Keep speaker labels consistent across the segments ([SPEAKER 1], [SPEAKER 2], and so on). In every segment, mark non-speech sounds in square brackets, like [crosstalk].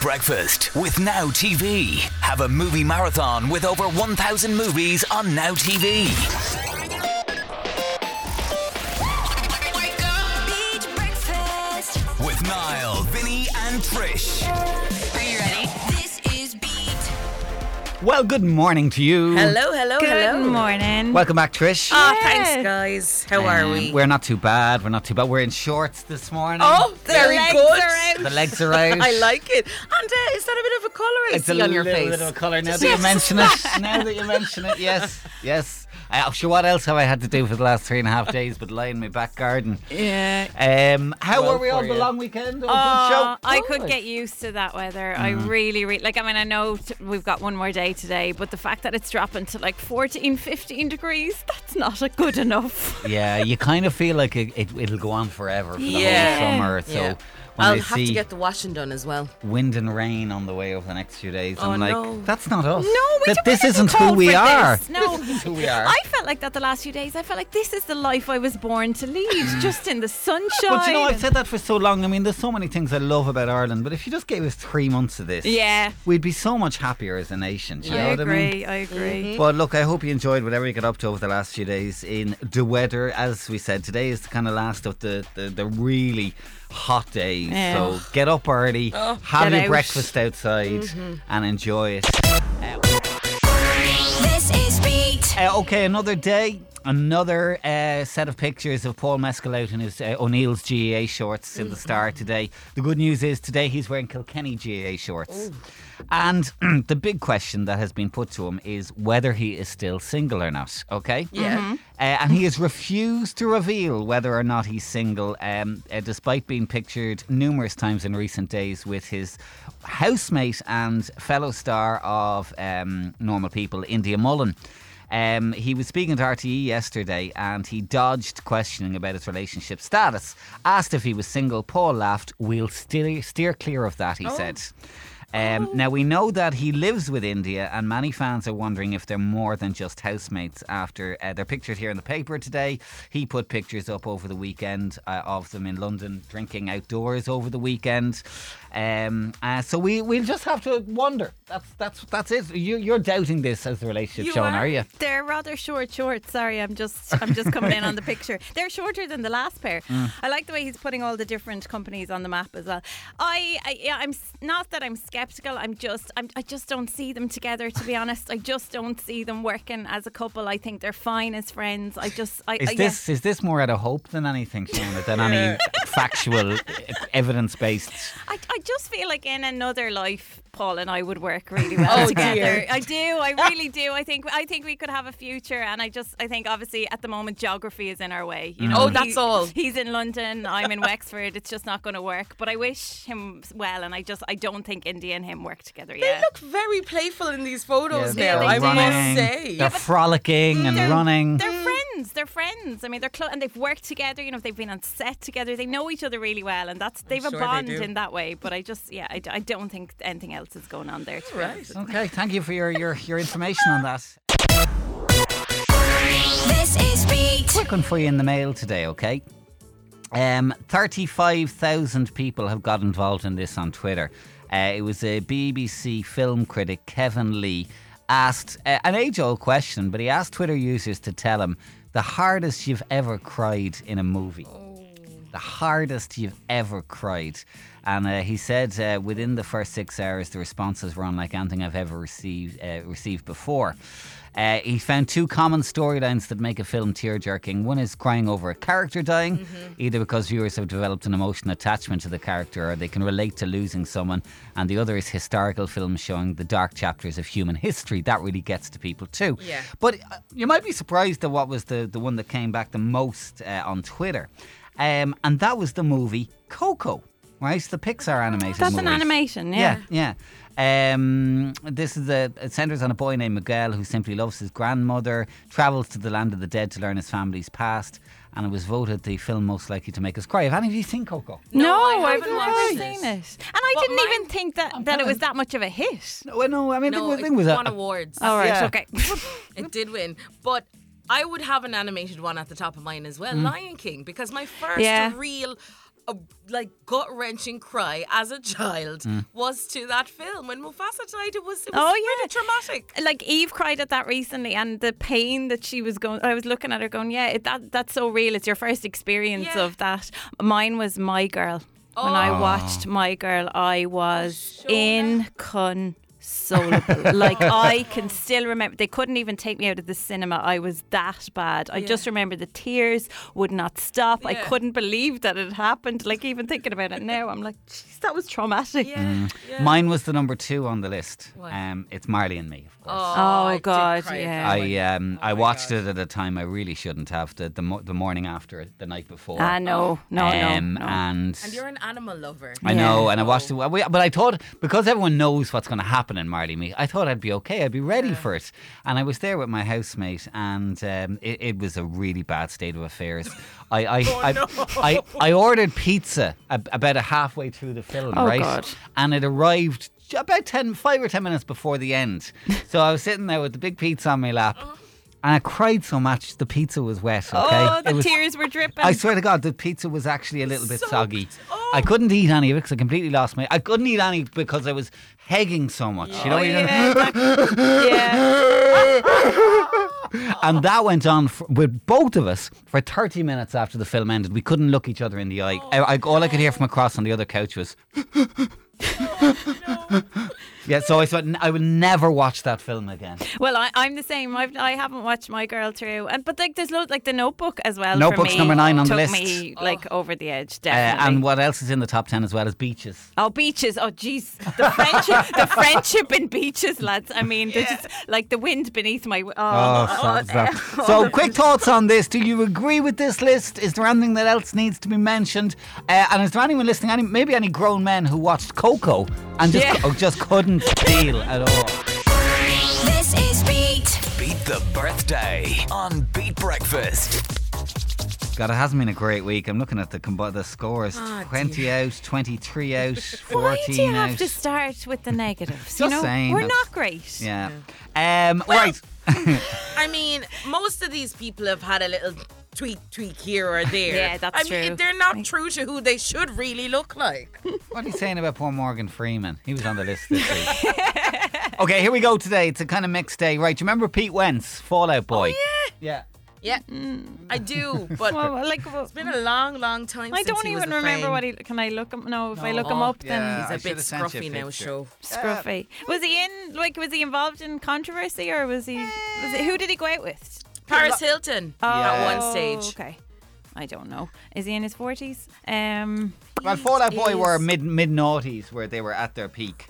[SPEAKER 1] Breakfast with Now TV. Have a movie marathon with over 1,000 movies on Now TV. With Niall, Vinny, and Trish.
[SPEAKER 2] Well, good morning to you.
[SPEAKER 3] Hello, hello,
[SPEAKER 4] Good
[SPEAKER 3] hello.
[SPEAKER 4] morning.
[SPEAKER 2] Welcome back, Trish.
[SPEAKER 3] Oh,
[SPEAKER 4] Yeah.
[SPEAKER 3] thanks, guys. How are
[SPEAKER 2] Um,
[SPEAKER 3] we?
[SPEAKER 2] We're not too bad. We're not too bad. We're in shorts this morning.
[SPEAKER 3] oh, very
[SPEAKER 4] legs
[SPEAKER 3] good.
[SPEAKER 4] are out.
[SPEAKER 2] the legs are out. [laughs]
[SPEAKER 3] I like it. And uh, is that a bit of a colour I
[SPEAKER 2] It's a
[SPEAKER 3] see on your
[SPEAKER 2] little
[SPEAKER 3] face?
[SPEAKER 2] bit of a colour now that you [laughs] mention it. [laughs] Now that you mention it, yes, yes. Uh, sure, what else have I had to do for the last three and a half days but lie in my back garden?
[SPEAKER 4] Yeah.
[SPEAKER 2] Um, how
[SPEAKER 3] Well
[SPEAKER 2] were we
[SPEAKER 3] for
[SPEAKER 2] on the long weekend? Oh, good
[SPEAKER 4] Oh,
[SPEAKER 2] show.
[SPEAKER 4] I could get used to that weather. I really, really like. I mean, I know t- we've got one more day today, but the fact that it's dropping to like 14, 15 degrees, that's not a good enough.
[SPEAKER 2] Yeah, you kind of feel like it, it, it'll go on forever for the
[SPEAKER 3] Yeah.
[SPEAKER 2] whole summer. So
[SPEAKER 3] Yeah.
[SPEAKER 2] When
[SPEAKER 3] I'll
[SPEAKER 2] I
[SPEAKER 3] have
[SPEAKER 2] see
[SPEAKER 3] to get the washing done as well.
[SPEAKER 2] wind and rain on the way over the next few days,
[SPEAKER 3] Oh,
[SPEAKER 2] I'm like,
[SPEAKER 3] no.
[SPEAKER 2] that's not us.
[SPEAKER 4] No, we
[SPEAKER 2] that
[SPEAKER 4] don't-
[SPEAKER 2] this isn't who
[SPEAKER 4] cold
[SPEAKER 2] we are.
[SPEAKER 4] this. No,
[SPEAKER 2] This isn't who we are.
[SPEAKER 4] I felt like that the last few days. I felt like this is the life I was born to lead, [sighs] just in the sunshine.
[SPEAKER 2] But you know, I've said that for so long. I mean, there's so many things I love about Ireland, but if you just gave us three months of this,
[SPEAKER 4] Yeah.
[SPEAKER 2] we'd be so much happier as a nation. Do you
[SPEAKER 4] I
[SPEAKER 2] know what I mean?
[SPEAKER 4] agree. I agree. Mm-hmm.
[SPEAKER 2] But look, I hope you enjoyed whatever you got up to over the last few days in the weather. As we said, today is the kind of last of the, the, the really hot days.
[SPEAKER 4] Yeah.
[SPEAKER 2] So get up early, oh, have
[SPEAKER 4] Get
[SPEAKER 2] your
[SPEAKER 4] out.
[SPEAKER 2] breakfast outside, mm-hmm. and enjoy it.
[SPEAKER 5] This is Beat.
[SPEAKER 2] Uh, okay, another day. Another uh, set of pictures of Paul Mescal out in his uh, O'Neill's GAA shorts in the Star today. The good news is today he's wearing Kilkenny GAA shorts. And [clears throat] the big question that has been put to him is whether he is still single or not. Okay?
[SPEAKER 3] Yeah.
[SPEAKER 2] Uh, and he has refused to reveal whether or not he's single, um, uh, despite being pictured numerous times in recent days with his housemate and fellow star of um, Normal People, India Mullen. Um, he was speaking to RTE yesterday and he dodged questioning about his relationship status. Asked if he was single, Paul laughed. We'll steer, steer clear of that, he said. Um, Now, we know that he lives with India, and many fans are wondering if they're more than just housemates after uh, they're pictured here in the paper today. He put pictures up over the weekend uh, of them in London drinking outdoors over the weekend. Um, uh, so we, we'll just have to wonder. That's that's that's it. You, you're doubting this as the relationship,
[SPEAKER 3] You
[SPEAKER 2] Sean,
[SPEAKER 3] are.
[SPEAKER 2] are you?
[SPEAKER 4] They're rather short shorts. Sorry, I'm just I'm just coming in on the [laughs] picture. They're shorter than the last pair.
[SPEAKER 2] Mm.
[SPEAKER 4] I like the way he's putting all the different companies on the map as well. I, I yeah, I'm not that I'm skeptical. I'm just I'm, I just don't see them together. To be honest, I just don't see them working as a couple. I think they're fine as friends. I just I,
[SPEAKER 2] Is
[SPEAKER 4] I,
[SPEAKER 2] this is this more out of hope than anything, Sean, than any factual, [laughs] evidence based?
[SPEAKER 4] I, I just feel like in another life, Paul and I would work really well
[SPEAKER 3] Oh,
[SPEAKER 4] together.
[SPEAKER 3] dear.
[SPEAKER 4] I do. I really do. I think I think we could have a future, and I just I think obviously at the moment geography is in our way. You mm. know,
[SPEAKER 3] Oh, that's all.
[SPEAKER 4] He's in London. I'm in Wexford. It's just not going to work. But I wish him well, and I just I don't think India and him work together yet.
[SPEAKER 3] They look very playful in these photos
[SPEAKER 2] they're
[SPEAKER 3] now, I
[SPEAKER 2] running,
[SPEAKER 3] must say.
[SPEAKER 2] They're frolicking and mm,
[SPEAKER 4] They're-
[SPEAKER 2] running.
[SPEAKER 4] They're friends. They're friends. I mean, they're close, and they've worked together. You know, they've been on set together. They know each other really well, and that's they've
[SPEAKER 3] sure
[SPEAKER 4] a
[SPEAKER 3] they
[SPEAKER 4] bond
[SPEAKER 3] do.
[SPEAKER 4] in that way. But I just, yeah, I, I don't think anything else is going on there. To
[SPEAKER 3] Right.
[SPEAKER 2] Okay, thank you for your, your, your information on that.
[SPEAKER 5] This is Beat.
[SPEAKER 2] Quick one for you in the mail today, okay? Um, 35,000 people have got involved in this on Twitter. Uh, it was a BBC film critic, Kevin Lee, asked uh, an age old question, but he asked Twitter users to tell him the hardest you've ever cried in a movie. The hardest you've ever cried. And uh, he said uh, within the first six hours, the responses were unlike anything I've ever received, uh, received before. Uh, he found two common storylines that make a film tear jerking. One is crying over a character dying, either because viewers have developed an emotional attachment to the character or they can relate to losing someone. And the other is historical films showing the dark chapters of human history. That really gets to people too.
[SPEAKER 3] Yeah.
[SPEAKER 2] But uh, you might be surprised at what was the, the one that came back the most uh, on Twitter. Um, and that was the movie Coco, right? The Pixar animated
[SPEAKER 4] That's an animation, yeah.
[SPEAKER 2] Yeah, yeah. Um, this is a it centers on a boy named Miguel who simply loves his grandmother, travels to the land of the dead to learn his family's past, and it was voted the film most likely to make us cry. Have any of you seen Coco?
[SPEAKER 4] No,
[SPEAKER 3] No, I
[SPEAKER 4] I've
[SPEAKER 3] haven't
[SPEAKER 4] never
[SPEAKER 3] watched
[SPEAKER 4] seen
[SPEAKER 3] this.
[SPEAKER 4] it, and I
[SPEAKER 3] But
[SPEAKER 4] didn't
[SPEAKER 3] mine-
[SPEAKER 4] even think that, that it was that much of a hit.
[SPEAKER 2] No, no. I mean,
[SPEAKER 3] no,
[SPEAKER 2] the thing
[SPEAKER 3] it
[SPEAKER 2] was a,
[SPEAKER 3] won awards.
[SPEAKER 4] All right,
[SPEAKER 2] Yeah.
[SPEAKER 4] okay. [laughs] [laughs]
[SPEAKER 3] It did win. But I would have an animated one at the top of mine as well, Lion King, because my first
[SPEAKER 4] Yeah.
[SPEAKER 3] real a like gut wrenching cry as a child
[SPEAKER 2] Mm.
[SPEAKER 3] was to that film when Mufasa died. It was, it was
[SPEAKER 4] Oh,
[SPEAKER 3] really
[SPEAKER 4] yeah.
[SPEAKER 3] traumatic.
[SPEAKER 4] like Eve cried at that recently, and the pain that she was going. I was looking at her, going, "Yeah, it, that that's so real. It's your first experience
[SPEAKER 3] Yeah.
[SPEAKER 4] of that." Mine was My Girl. When I watched My Girl, I was inconsolable. like I can still remember. They couldn't even take me out of the cinema. I was that bad. I just remember the tears would not stop. I couldn't believe that it happened. Like even thinking about it now, I'm like, "Jeez, that was traumatic."
[SPEAKER 3] Yeah. yeah.
[SPEAKER 2] Mine was the number two on the list. Um, it's Marley and Me, of course.
[SPEAKER 3] Oh, I did
[SPEAKER 4] God, yeah.
[SPEAKER 2] I um
[SPEAKER 3] Oh
[SPEAKER 2] I watched
[SPEAKER 3] God.
[SPEAKER 2] it at a time I really shouldn't have the the, mo- the morning after the night before.
[SPEAKER 4] Ah, no, no,
[SPEAKER 2] um,
[SPEAKER 4] no, no.
[SPEAKER 2] And,
[SPEAKER 3] And you're an animal lover.
[SPEAKER 2] I know, and I watched it. But I thought because everyone knows what's going to happen in Marley Me, I thought I'd be okay. I'd be ready for it. And I was there with my housemate, and um, it, it was a really bad state of affairs. [laughs] I I,
[SPEAKER 3] Oh,
[SPEAKER 2] I, I I ordered pizza about a halfway through the film,
[SPEAKER 4] Oh,
[SPEAKER 2] right?
[SPEAKER 4] God.
[SPEAKER 2] And it arrived about 10, 5 or 10 minutes before the end. so I was sitting there with the big pizza on my lap. And I cried so much the pizza was wet. Okay,
[SPEAKER 4] Oh, the
[SPEAKER 2] was-
[SPEAKER 4] tears were dripping.
[SPEAKER 2] I swear to God, the pizza was actually a little bit
[SPEAKER 3] Soaked.
[SPEAKER 2] soggy.
[SPEAKER 3] Oh.
[SPEAKER 2] I couldn't eat any of it because I completely lost my. I couldn't eat any because I was hegging so much. You know,
[SPEAKER 4] Oh,
[SPEAKER 2] you're [laughs]
[SPEAKER 4] yeah,
[SPEAKER 2] and that went on for, with both of us for 30 minutes after the film ended. We couldn't look each other in the eye. Oh, I, I, all I could hear from across on the other couch was. Oh, yeah, so I thought n- I would never watch that film again.
[SPEAKER 4] Well, I, I'm the same. I've, I haven't watched My Girl through, and but like there's loads like the Notebook as well.
[SPEAKER 2] Notebook's
[SPEAKER 4] for me,
[SPEAKER 2] number nine on the
[SPEAKER 4] took
[SPEAKER 2] list.
[SPEAKER 4] me like over the edge,
[SPEAKER 2] Uh,
[SPEAKER 4] definitely.
[SPEAKER 2] and what else is in the top 10 as well as Beaches?
[SPEAKER 4] Oh, beaches! Oh, jeez, the friendship, the friendship in beaches, lads. I mean, there's just like the wind beneath my. Oh,
[SPEAKER 2] Oh, stop, stop. So, quick thoughts on this. Do you agree with this list? Is there anything that else needs to be mentioned? Uh, and is there anyone listening, any, maybe any grown men who watched Coco and just,
[SPEAKER 4] Yeah.
[SPEAKER 2] oh, just couldn't deal at all?
[SPEAKER 5] This is Beat.
[SPEAKER 1] Beat the birthday on Beat Breakfast.
[SPEAKER 2] God, it hasn't been a great week. I'm looking at the combi- the scores:
[SPEAKER 3] Ah,
[SPEAKER 2] 20 out, 23 out, 14 [laughs]
[SPEAKER 4] Why do you have
[SPEAKER 2] out.
[SPEAKER 4] to start with the negatives? you
[SPEAKER 2] Just
[SPEAKER 4] know,
[SPEAKER 2] saying,
[SPEAKER 4] we're not great.
[SPEAKER 2] yeah. Um, right. [laughs]
[SPEAKER 3] I [laughs] mean, most of these people have had a little tweak, tweak here or [laughs] there.
[SPEAKER 4] Yeah, that's
[SPEAKER 3] I mean,
[SPEAKER 4] true.
[SPEAKER 3] they're not true to who they should really look like. [laughs]
[SPEAKER 2] What are you saying about poor Morgan Freeman? He was on the list this week. [laughs] okay, here we go today. It's a kind of mixed day. Right, do you remember Pete Wentz, Fallout Boy?
[SPEAKER 3] Oh, yeah.
[SPEAKER 2] Yeah.
[SPEAKER 3] Yeah, I do, but
[SPEAKER 4] Well, well, like, well,
[SPEAKER 3] it's been a long, long time.
[SPEAKER 4] I
[SPEAKER 3] since
[SPEAKER 4] don't
[SPEAKER 3] he was
[SPEAKER 4] even
[SPEAKER 3] a
[SPEAKER 4] remember
[SPEAKER 3] friend.
[SPEAKER 4] what he. Can I look him? No, if I look him
[SPEAKER 3] No.
[SPEAKER 4] up,
[SPEAKER 2] Yeah.
[SPEAKER 4] then
[SPEAKER 2] I
[SPEAKER 3] He's a bit
[SPEAKER 2] should've sent you a
[SPEAKER 3] scruffy now.
[SPEAKER 2] picture.
[SPEAKER 3] Show.
[SPEAKER 4] scruffy. Was he in? Like, was he involved in controversy, or was he? Was it, who did he go out with?
[SPEAKER 3] Paris Hilton
[SPEAKER 4] Oh,
[SPEAKER 3] at one stage.
[SPEAKER 4] Okay. I don't know. Is he in his forties? Um.
[SPEAKER 2] Well, Fallout Boy were
[SPEAKER 3] is-
[SPEAKER 2] mid mid noughties where they were at their peak.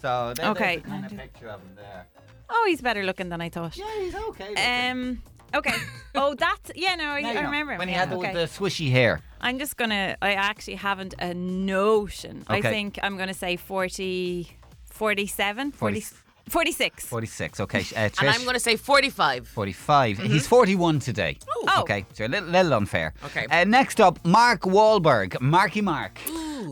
[SPEAKER 2] So there-
[SPEAKER 4] Okay.
[SPEAKER 2] there's a kind of picture of him there.
[SPEAKER 4] Oh, he's better looking than I thought.
[SPEAKER 2] Yeah, he's okay.
[SPEAKER 4] Um. Okay. Oh, [laughs] that's yeah. No, I,
[SPEAKER 2] Now
[SPEAKER 4] I
[SPEAKER 2] know,
[SPEAKER 4] remember him.
[SPEAKER 2] when he
[SPEAKER 4] yeah,
[SPEAKER 2] had the,
[SPEAKER 4] okay.
[SPEAKER 2] the swishy hair.
[SPEAKER 4] I'm just gonna. I actually haven't a notion. I
[SPEAKER 2] Okay.
[SPEAKER 4] think I'm gonna say 40, 47, 40,
[SPEAKER 2] 40
[SPEAKER 4] 46.
[SPEAKER 2] 46. Okay, uh,
[SPEAKER 3] And I'm going to say 45.
[SPEAKER 2] 45. He's 41 today.
[SPEAKER 4] Oh.
[SPEAKER 2] Okay, so a little, little unfair.
[SPEAKER 3] Okay.
[SPEAKER 2] Uh, next up, Mark Wahlberg. Marky Mark.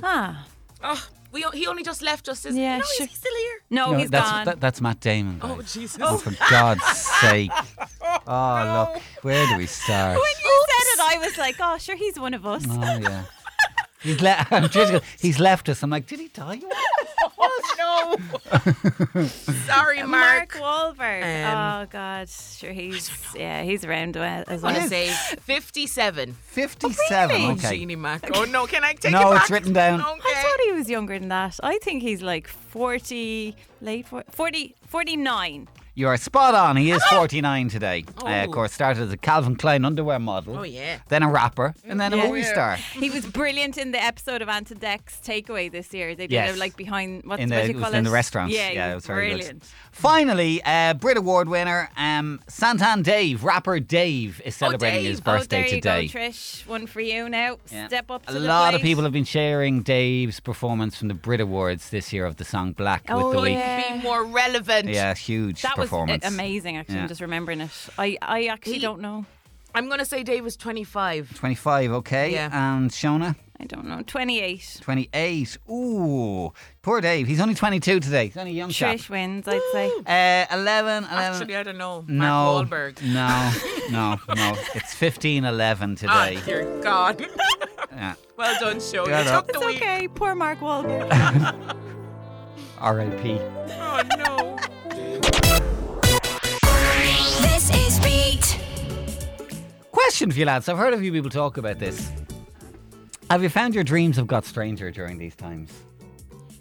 [SPEAKER 4] Ah,
[SPEAKER 3] Oh, we, he only just left us. Is,
[SPEAKER 4] Yeah,
[SPEAKER 3] no,
[SPEAKER 4] sure.
[SPEAKER 3] is he still here?
[SPEAKER 4] no,
[SPEAKER 2] No,
[SPEAKER 4] he's
[SPEAKER 2] that's,
[SPEAKER 4] gone.
[SPEAKER 2] that- that's Matt Damon.
[SPEAKER 3] Oh. Jesus.
[SPEAKER 2] Oh, for [laughs] God's sake. Oh, look. Where do we start?
[SPEAKER 4] when you said it, I was like, oh, sure, he's one of us.
[SPEAKER 2] Oh, yeah. He's, le- [laughs] I'm just go- he's left us. I'm like, did he die?
[SPEAKER 3] Oh, no. [laughs] Sorry,
[SPEAKER 4] Mark
[SPEAKER 3] Mark.
[SPEAKER 4] Wahlberg.
[SPEAKER 3] Um,
[SPEAKER 4] oh God, sure he's yeah he's around well as
[SPEAKER 3] I'm
[SPEAKER 4] well.
[SPEAKER 3] going to say [laughs] 57.
[SPEAKER 2] 57.
[SPEAKER 4] really?
[SPEAKER 2] Okay.
[SPEAKER 3] Jeannie Mac. Oh, no. Can I take
[SPEAKER 2] No,
[SPEAKER 3] it
[SPEAKER 2] it's written down.
[SPEAKER 4] I thought he was younger than that. I think he's like 40, late 40, 40 49.
[SPEAKER 2] You are spot on. He is 49 today. Uh, of
[SPEAKER 3] Oh.
[SPEAKER 2] course, started as a Calvin Klein underwear model.
[SPEAKER 3] Oh, yeah.
[SPEAKER 2] Then a rapper. And then a movie star.
[SPEAKER 4] He was brilliant in the episode of Ant and Dec's Takeaway this year. They did
[SPEAKER 2] Yes.
[SPEAKER 4] it like behind what,
[SPEAKER 2] in
[SPEAKER 4] what
[SPEAKER 2] the,
[SPEAKER 4] do
[SPEAKER 2] it
[SPEAKER 4] you
[SPEAKER 2] was
[SPEAKER 4] call
[SPEAKER 2] in the restaurants.
[SPEAKER 4] Yeah,
[SPEAKER 2] it was very
[SPEAKER 4] brilliant.
[SPEAKER 2] good. Finally, uh, Brit Award winner um, Santan Dave, rapper Dave, is celebrating
[SPEAKER 3] Dave.
[SPEAKER 2] his
[SPEAKER 4] Oh,
[SPEAKER 2] birthday
[SPEAKER 4] there you
[SPEAKER 2] today.
[SPEAKER 4] go, Trish. One for you now.
[SPEAKER 2] Yeah.
[SPEAKER 4] Step up to
[SPEAKER 2] A
[SPEAKER 4] the
[SPEAKER 2] lot of
[SPEAKER 4] plate.
[SPEAKER 2] people have been sharing Dave's performance from the Brit Awards this year of the song Black
[SPEAKER 4] Oh,
[SPEAKER 2] with the week.
[SPEAKER 4] Oh yeah.
[SPEAKER 3] Be more relevant.
[SPEAKER 2] Yeah, huge
[SPEAKER 4] That was
[SPEAKER 2] performance.
[SPEAKER 4] amazing. Actually,
[SPEAKER 2] Yeah.
[SPEAKER 4] I'm just remembering it. I, I actually
[SPEAKER 3] He-
[SPEAKER 4] don't know.
[SPEAKER 3] I'm going to say Dave was 25.
[SPEAKER 2] 25, okay.
[SPEAKER 3] Yeah.
[SPEAKER 2] And Shona,
[SPEAKER 4] I don't know. 28.
[SPEAKER 2] 28. Ooh, poor Dave. He's only 22 today. He's only a young chap.
[SPEAKER 4] Trish wins, I'd say. [gasps]
[SPEAKER 2] Uh, 11, 11.
[SPEAKER 3] Actually, I don't know.
[SPEAKER 2] no,
[SPEAKER 3] Mark Wahlberg.
[SPEAKER 2] no, no, [laughs] no. It's 15, 11
[SPEAKER 3] Ah,
[SPEAKER 2] today.
[SPEAKER 3] dear God.
[SPEAKER 2] Yeah. [laughs]
[SPEAKER 3] Well done, show. You
[SPEAKER 2] no.
[SPEAKER 3] took the
[SPEAKER 4] It's
[SPEAKER 3] week.
[SPEAKER 4] okay. Poor Mark Wahlberg. [laughs]
[SPEAKER 2] R.I.P.
[SPEAKER 3] Oh no.
[SPEAKER 5] This is Beat.
[SPEAKER 2] Question for you lads. I've heard a few people talk about this. Have you found your dreams have got stranger during these times?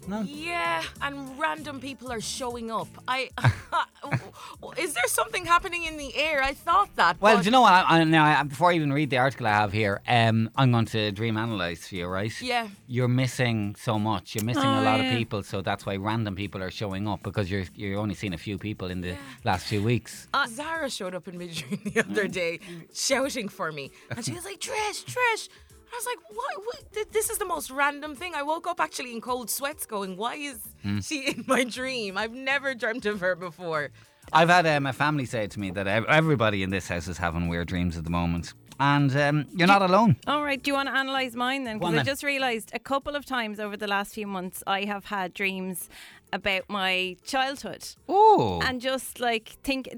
[SPEAKER 2] No.
[SPEAKER 3] Yeah, and random people are showing up. I [laughs] [laughs] is there something happening in the air? I thought that.
[SPEAKER 2] Well, do you know what? I, I, now, I, before I even read the article I have here, um, I'm going to dream analyze for you, right?
[SPEAKER 3] Yeah.
[SPEAKER 2] You're missing so much. You're missing
[SPEAKER 4] Oh,
[SPEAKER 2] a lot
[SPEAKER 4] yeah.
[SPEAKER 2] of people, so that's why random people are showing up because you're you're only seeing a few people in the last few weeks.
[SPEAKER 3] Zara showed up in midstream [laughs] the other day, shouting for me, and she was like, "Trish, Trish." I was like, what, what? This is the most random thing. I woke up actually in cold sweats going, why is
[SPEAKER 2] Hmm.
[SPEAKER 3] she in my dream? I've never dreamt of her before.
[SPEAKER 2] I've had um, my family say to me that everybody in this house is having weird dreams at the moment, and um, you're not alone.
[SPEAKER 4] All right, do you want to analyse mine then? Because I
[SPEAKER 2] then.
[SPEAKER 4] just realised a couple of times over the last few months I have had dreams about my childhood.
[SPEAKER 2] Oh,
[SPEAKER 4] And just like think,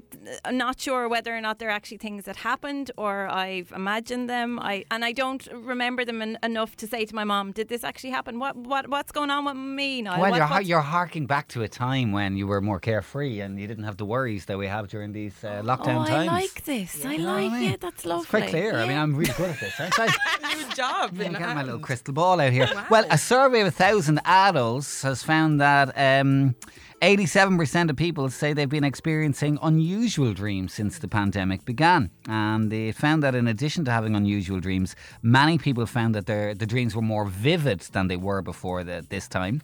[SPEAKER 4] I'm not sure whether or not they're actually things that happened or I've imagined them. I and I don't remember them en- enough to say to my mom, "Did this actually happen? What what what's going on with me now?"
[SPEAKER 2] well,
[SPEAKER 4] What-
[SPEAKER 2] you're,
[SPEAKER 4] what's-
[SPEAKER 2] you're harking back to a time when you were more carefree and you didn't have the worries that we have during these uh, lockdown
[SPEAKER 4] oh,
[SPEAKER 2] times.
[SPEAKER 4] I like this. I
[SPEAKER 2] You
[SPEAKER 4] like
[SPEAKER 2] I mean?
[SPEAKER 4] it. That's lovely.
[SPEAKER 2] It's quite clear. I mean, I'm really good at this, aren't I? [laughs]
[SPEAKER 3] New job.
[SPEAKER 2] I'm
[SPEAKER 3] in
[SPEAKER 2] getting my little crystal ball out here. Well, a survey of a thousand adults has found that um, 87% of people say they've been experiencing unusual dreams since the pandemic began. And they found that in addition to having unusual dreams, many people found that their, the dreams were more vivid than they were before the, this time.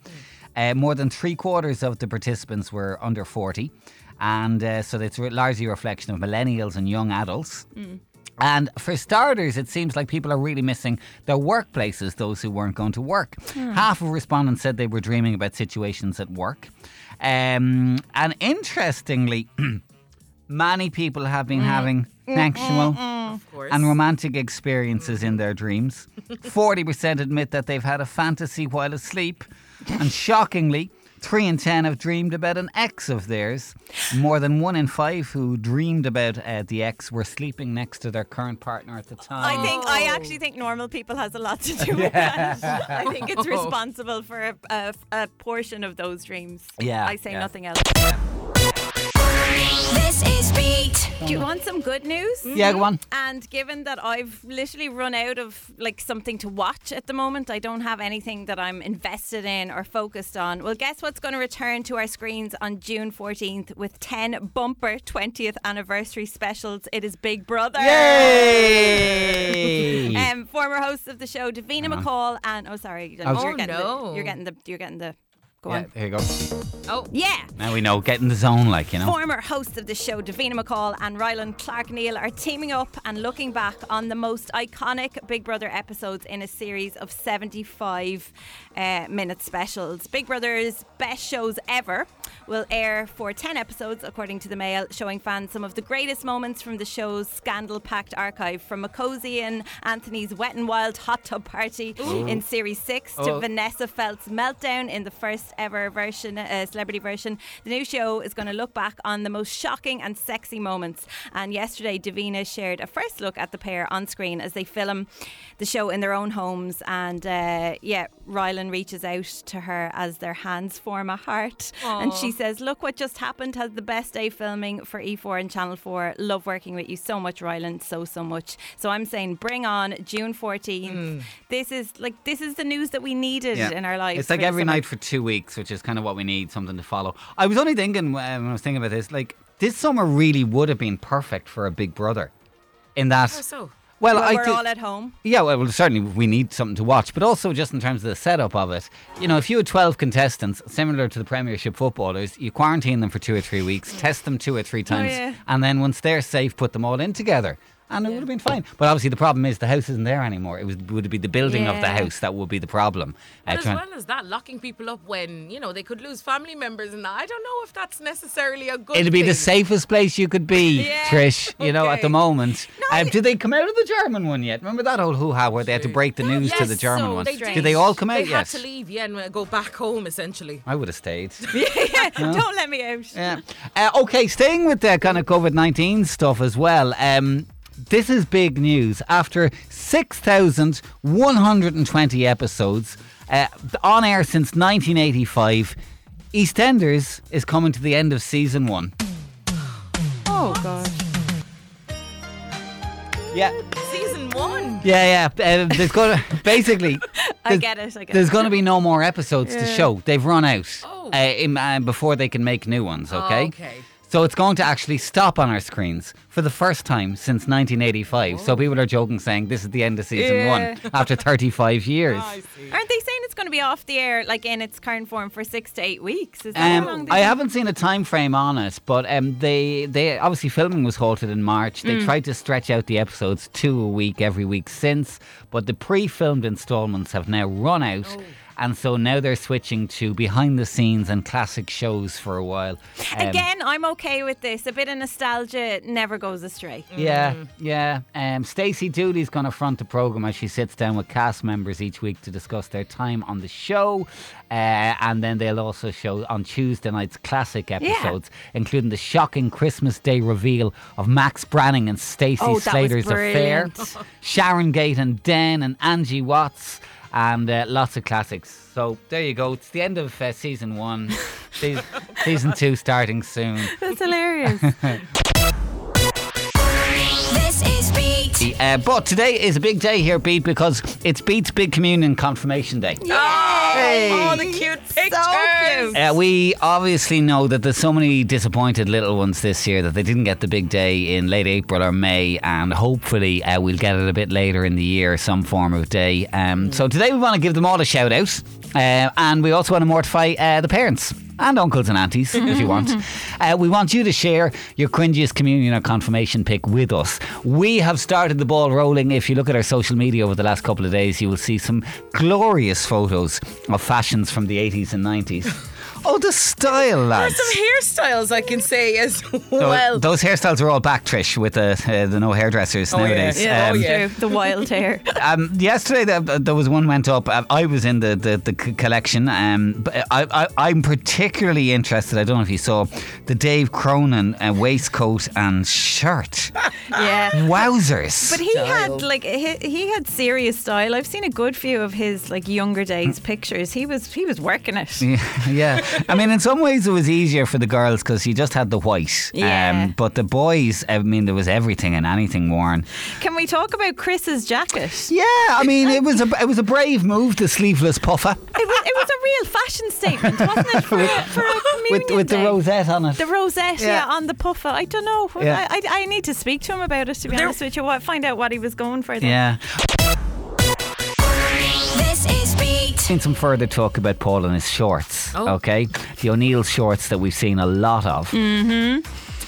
[SPEAKER 2] Uh, more than three quarters of the participants were under 40. And uh, so it's largely a reflection of millennials and young adults. And for starters, it seems like people are really missing their workplaces, those who weren't going to work. Half of respondents said they were dreaming about situations at work. Um, and interestingly, [clears throat] many people have been having sexual and romantic experiences in their dreams. [laughs] 40% admit that they've had a fantasy while asleep. And shockingly, 3 in 10 have dreamed about an ex of theirs. More than 1 in 5 who dreamed about uh, the ex were sleeping next to their current partner at the time.
[SPEAKER 4] I think I
[SPEAKER 3] Oh.
[SPEAKER 4] actually think normal people has a lot to do with that. [laughs] I think it's [laughs] responsible for a, a, a portion of those dreams.
[SPEAKER 2] Yeah,
[SPEAKER 4] I say
[SPEAKER 2] yeah.
[SPEAKER 4] nothing else.
[SPEAKER 5] This is Beat.
[SPEAKER 4] Do you want some good news?
[SPEAKER 2] Yeah, go on.
[SPEAKER 4] And given that I've literally run out of like something to watch at the moment, I don't have anything that I'm invested in or focused on. Well, guess what's going to return to our screens on June 14th with 10 bumper 20th anniversary specials? It is Big Brother.
[SPEAKER 2] Yay! [laughs]
[SPEAKER 4] Um, former hosts of the show, Davina McCall, and oh, sorry, you're,
[SPEAKER 2] was-
[SPEAKER 3] Oh,
[SPEAKER 4] getting
[SPEAKER 3] no.
[SPEAKER 4] the, you're getting the, you're getting the, go
[SPEAKER 2] yeah,
[SPEAKER 4] on.
[SPEAKER 2] here you go.
[SPEAKER 3] oh,
[SPEAKER 4] Yeah.
[SPEAKER 2] Now we know, get in the zone, like, you know.
[SPEAKER 4] Former hosts of the show, Davina McCall and Rylan Clark Neal, are teaming up and looking back on the most iconic Big Brother episodes in a series of 75 uh, minute specials. Big Brother's best shows ever will air for 10 episodes, according to the Mail, showing fans some of the greatest moments from the show's scandal packed archive, from Makosi and Anthony's Wet and Wild hot tub party in Series 6 to
[SPEAKER 2] Oh.
[SPEAKER 4] Vanessa Feltz's meltdown in the first ever version, uh, celebrity version. The new show is going to look back on the most shocking and sexy moments. And yesterday, Davina shared a first look at the pair on screen as they film the show in their own homes. And uh, yeah, Rylan reaches out to her as their hands form a heart. And she says, Look what just happened. Had the best day filming for E4 and Channel 4. Love working with you so much, Rylan. So, so much. So I'm saying, bring on June 14th. Hmm. This is like, this is the news that we needed in our lives.
[SPEAKER 2] It's like every
[SPEAKER 4] summer.
[SPEAKER 2] night for two weeks, which is kind of what we need, something to follow. I was only thinking when I was thinking about this, like this summer really would have been perfect for a Big Brother. In that,
[SPEAKER 3] How so?
[SPEAKER 2] Well,
[SPEAKER 4] Well,
[SPEAKER 2] I
[SPEAKER 4] we're all at home.
[SPEAKER 2] yeah, well, certainly we need something to watch, but also just in terms of the setup of it. You know, if you had 12 contestants, similar to the Premiership footballers, you quarantine them for two or three weeks, test them two or three oh, times,
[SPEAKER 4] yeah.
[SPEAKER 2] and then once they're safe, put them all in together. And it would have been fine. But obviously, the problem is the house isn't there anymore. It was, would be the building of the house that would be the problem. Uh,
[SPEAKER 3] as
[SPEAKER 2] trying-
[SPEAKER 3] well as that, locking people up when, you know, they could lose family members and that. I don't know if that's necessarily a good
[SPEAKER 2] It'd be the safest place you could be, [laughs]
[SPEAKER 3] Yeah,
[SPEAKER 2] Trish. You know, at the
[SPEAKER 3] okay.
[SPEAKER 2] moment. Uh, did they come out of the German one yet? Remember that old hoo ha where they had to break the news to the German
[SPEAKER 3] so
[SPEAKER 2] one?
[SPEAKER 3] they
[SPEAKER 2] Did they all come out
[SPEAKER 3] They had to leave, yeah, and go back home, essentially.
[SPEAKER 2] I would have stayed. [laughs]
[SPEAKER 4] yeah, [laughs] don't let me out.
[SPEAKER 2] Yeah. Uh, okay, staying with the kind of COVID 19 stuff as well. Um, this is big news. After 6,120 episodes uh, on air since 1985, EastEnders is coming to the end of season one.
[SPEAKER 4] Oh god.
[SPEAKER 2] Yeah,
[SPEAKER 3] Season one.
[SPEAKER 2] yeah, yeah. Uh, there's to [laughs] basically.
[SPEAKER 4] I
[SPEAKER 2] there's-
[SPEAKER 4] get it. I get
[SPEAKER 2] There's
[SPEAKER 4] it.
[SPEAKER 2] to be no more episodes to show. They've run out
[SPEAKER 3] Oh.
[SPEAKER 2] uh, in, uh, before they can make new ones. Okay.
[SPEAKER 3] Okay.
[SPEAKER 2] So it's going to actually stop on our screens for the first time since 1985. So people are joking, saying this is the end of season
[SPEAKER 4] Yeah.
[SPEAKER 2] one after 35 years. [laughs]
[SPEAKER 3] I see.
[SPEAKER 4] Aren't they saying it's going to be off the air like in its current form for six to eight weeks? Is that how long
[SPEAKER 2] Um, I haven't seen a time frame on it, but um, they they obviously filming was halted in March.
[SPEAKER 4] Mm.
[SPEAKER 2] They tried to stretch out the episodes two a week every week since, but the pre-filmed installments have now run out.
[SPEAKER 4] Oh.
[SPEAKER 2] And so now they're switching to behind the scenes and classic shows for a while. Um,
[SPEAKER 4] Again, I'm okay with this. A bit of nostalgia never goes astray.
[SPEAKER 2] Yeah, yeah. Um, Stacey Dooley's going to front the programme as she sits down with cast members each week to discuss their time on the show. Uh, and then they'll also show on Tuesday night's classic episodes, including the shocking Christmas Day reveal of Max Branning and Stacey
[SPEAKER 4] Oh,
[SPEAKER 2] Slater's affair. Sharon Gate and Den and Angie Watts. And uh, lots of classics. So there you go. It's the end of uh, season one. [laughs] Se- season two starting soon.
[SPEAKER 4] That's hilarious. [laughs]
[SPEAKER 5] This.
[SPEAKER 2] Uh, but today is a big day here, Beat, because it's Beat's Big Communion Confirmation Day.
[SPEAKER 3] Oh, the cute pictures.
[SPEAKER 2] Uh, we obviously know that there's so many disappointed little ones this year that they didn't get the big day in late April or May, and hopefully uh, we'll get it a bit later in the year, some form of day. Um, so today we want to give them all a shout out, uh, and we also want to mortify uh, the parents. And uncles and aunties, if you want. [laughs] Uh, we want you to share your cringiest communion or confirmation pick with us. We have started the ball rolling. If you look at our social media over the last couple of days, you will see some glorious photos of fashions from the 80s and 90s. Oh, the style, lads.
[SPEAKER 3] Some hairstyles I can say as [laughs]
[SPEAKER 2] Tho-
[SPEAKER 3] well.
[SPEAKER 2] those hairstyles are all back, Trish, with the uh, the no hairdressers
[SPEAKER 3] Oh, yeah.
[SPEAKER 2] nowadays.
[SPEAKER 3] Yeah, oh,
[SPEAKER 2] Um,
[SPEAKER 3] yeah.
[SPEAKER 4] The wild [laughs] hair.
[SPEAKER 2] um, yesterday, there, there was one went up. Uh, I was in the the, the collection. Um, but I, I, I'm particularly interested. I don't know if you saw the Dave Cronin uh, waistcoat and shirt. [laughs]
[SPEAKER 4] Yeah.
[SPEAKER 2] Wowzers!
[SPEAKER 4] But he had like he, he had serious style. I've seen a good few of his like younger days pictures. He was he was working it.
[SPEAKER 2] Yeah, yeah. I mean, in some ways, it was easier for the girls because he just had the white. Um,
[SPEAKER 4] Yeah.
[SPEAKER 2] but the boys, I mean, there was everything and anything worn.
[SPEAKER 4] Can we talk about Chris's jacket?
[SPEAKER 2] Yeah, I mean, it was a it was a brave move, the sleeveless puffer
[SPEAKER 4] It was, it was a real fashion statement, wasn't it? For, a, for a [laughs] communion
[SPEAKER 2] with with the
[SPEAKER 4] day?
[SPEAKER 2] rosette on it.
[SPEAKER 4] The rosette, yeah.
[SPEAKER 2] Yeah.
[SPEAKER 4] on the puffer. I don't know.
[SPEAKER 2] Yeah.
[SPEAKER 4] I, I, I need to speak to him about it, to be
[SPEAKER 3] There-
[SPEAKER 4] honest with you. Find out what he was going for there.
[SPEAKER 2] yeah. Seen some further talk about Paul and his shorts.
[SPEAKER 3] Oh.
[SPEAKER 2] Okay, the O'Neill shorts that we've seen a lot of. Mm-hmm.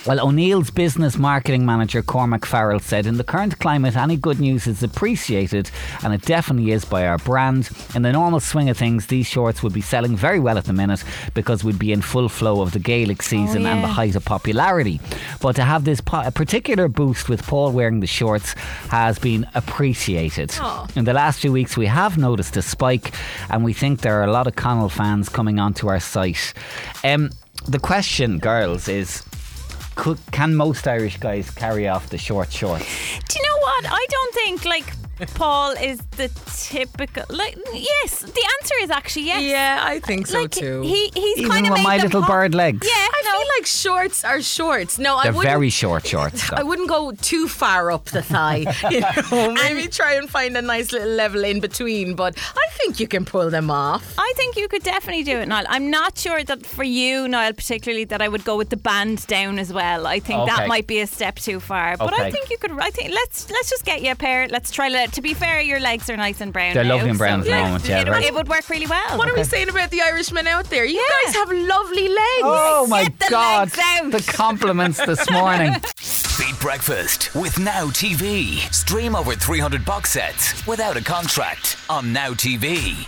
[SPEAKER 2] Well, O'Neill's business marketing manager Cormac Farrell said, "In the current climate, any good news is appreciated, and it definitely is by our brand. In the normal swing of things, these shorts would be selling very well at the minute because we'd be in full flow of the Gaelic season and the height of popularity. But to have this po- a particular boost with Paul wearing the shorts has been appreciated. In the last few weeks, we have noticed a spike, and we think there are a lot of Connell fans coming onto our site. Um, the question, girls, is. Could, can most Irish guys carry off the short shorts?
[SPEAKER 4] Do you know what? I don't think like Paul is the typical. Like, yes, the answer is actually yes.
[SPEAKER 3] Yeah, I think so
[SPEAKER 4] like
[SPEAKER 3] too.
[SPEAKER 4] he he's
[SPEAKER 2] Even
[SPEAKER 4] kind of
[SPEAKER 2] with my little
[SPEAKER 4] pop-
[SPEAKER 2] bird legs.
[SPEAKER 4] Yeah,
[SPEAKER 3] I
[SPEAKER 4] no.
[SPEAKER 3] feel like shorts are shorts. No, I
[SPEAKER 2] They're
[SPEAKER 3] wouldn't.
[SPEAKER 2] very short shorts. [laughs]
[SPEAKER 3] I wouldn't go too far up the thigh. [laughs] You know, maybe try and find a nice little level in between. But I think you can pull them off.
[SPEAKER 4] I think you could definitely do it, Niall. I'm not sure that for you, Niall, particularly that I would go with the band down as well. I think
[SPEAKER 2] Okay.
[SPEAKER 4] that might be a step too far. But I think you could. I think let's let's just get you a pair. Let's try it. To be fair, your legs are nice and brown.
[SPEAKER 2] They're
[SPEAKER 4] now,
[SPEAKER 2] lovely and brown
[SPEAKER 4] so
[SPEAKER 2] at the moment, yeah,
[SPEAKER 4] it,
[SPEAKER 2] right.
[SPEAKER 4] it would work really well.
[SPEAKER 3] What are we saying about the Irishmen out there? You
[SPEAKER 4] Yeah.
[SPEAKER 3] guys have lovely legs.
[SPEAKER 2] Oh my
[SPEAKER 4] Get the
[SPEAKER 2] God!
[SPEAKER 4] legs out.
[SPEAKER 2] The compliments this morning. [laughs]
[SPEAKER 1] Beat Breakfast with Now TV. Stream over 300 box sets without a contract on Now TV.